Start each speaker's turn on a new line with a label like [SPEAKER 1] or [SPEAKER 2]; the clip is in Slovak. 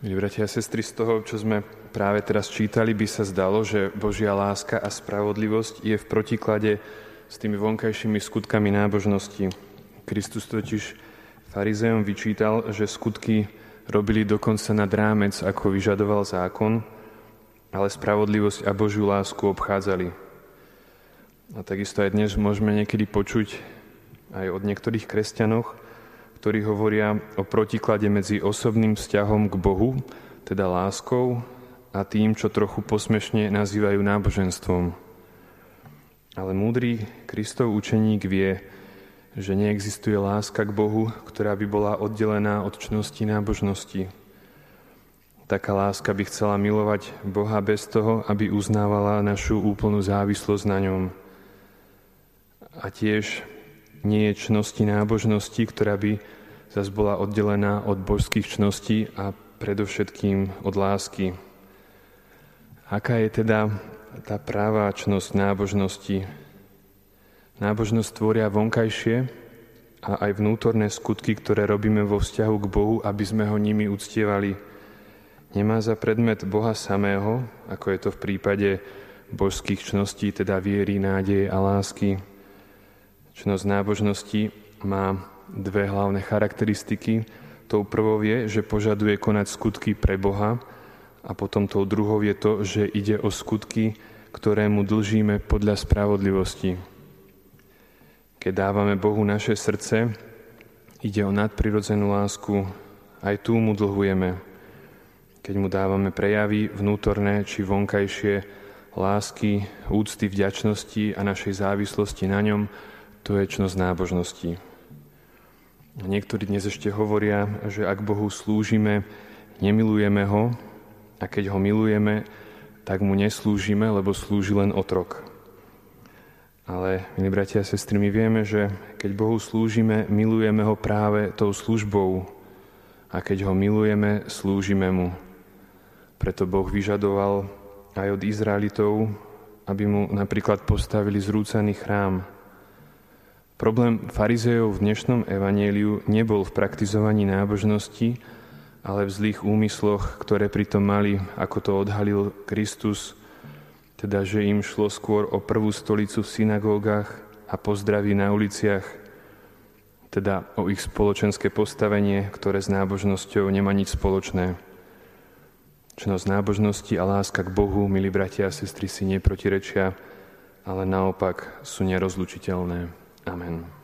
[SPEAKER 1] Milí bratia a sestry, z toho, čo sme práve teraz čítali, by sa zdalo, že Božia láska a spravodlivosť je v protiklade s tými vonkajšími skutkami nábožnosti. Kristus totiž farizeom vyčítal, že skutky robili dokonca nad rámec, ako vyžadoval zákon, ale spravodlivosť a Božiu lásku obchádzali. A takisto aj dnes môžeme niekedy počuť aj od niektorých kresťanoch, ktorí hovoria o protiklade medzi osobným vzťahom k Bohu, teda láskou, a tým, čo trochu posmešne nazývajú náboženstvom. Ale múdry Kristov učeník vie, že neexistuje láska k Bohu, ktorá by bola oddelená od čnosti nábožnosti. Taká láska by chcela milovať Boha bez toho, aby uznávala našu úplnú závislosť na ňom. A tiež nie je čnosti nábožnosti, ktorá by zase bola oddelená od božských čností a predovšetkým od lásky. Aká je teda tá práva čnosť nábožnosti? Nábožnosť tvoria vonkajšie a aj vnútorné skutky, ktoré robíme vo vzťahu k Bohu, aby sme ho nimi uctievali. Nemá za predmet Boha samého, ako je to v prípade božských čností, teda viery, nádeje a lásky. Čnosť nábožnosti má dve hlavné charakteristiky. Tou prvou je, že požaduje konať skutky pre Boha a potom tou druhou je to, že ide o skutky, ktoré mu dlžíme podľa spravodlivosti. Keď dávame Bohu naše srdce, ide o nadprirodzenú lásku, aj tu mu dlhujeme. Keď mu dávame prejavy vnútorné či vonkajšie lásky, úcty, vďačnosti a našej závislosti na ňom, to je čnosť nábožnosti. Niektorí dnes ešte hovoria, že ak Bohu slúžime, nemilujeme ho a keď ho milujeme, tak mu neslúžime, lebo slúži len otrok. Ale, milí bratia a sestry, my vieme, že keď Bohu slúžime, milujeme ho práve tou službou a keď ho milujeme, slúžime mu. Preto Boh vyžadoval aj od Izraelitov, aby mu napríklad postavili zrúcaný chrám, Problém farizejov v dnešnom evanieliu nebol v praktizovaní nábožnosti, ale v zlých úmysloch, ktoré pritom mali, ako to odhalil Kristus, teda že im šlo skôr o prvú stolicu v synagógach a pozdraví na uliciach, teda o ich spoločenské postavenie, ktoré s nábožnosťou nemá nič spoločné. Čnosť nábožnosti a láska k Bohu, milí bratia a sestry, si neprotirečia, ale naopak sú nerozlučiteľné. Amen.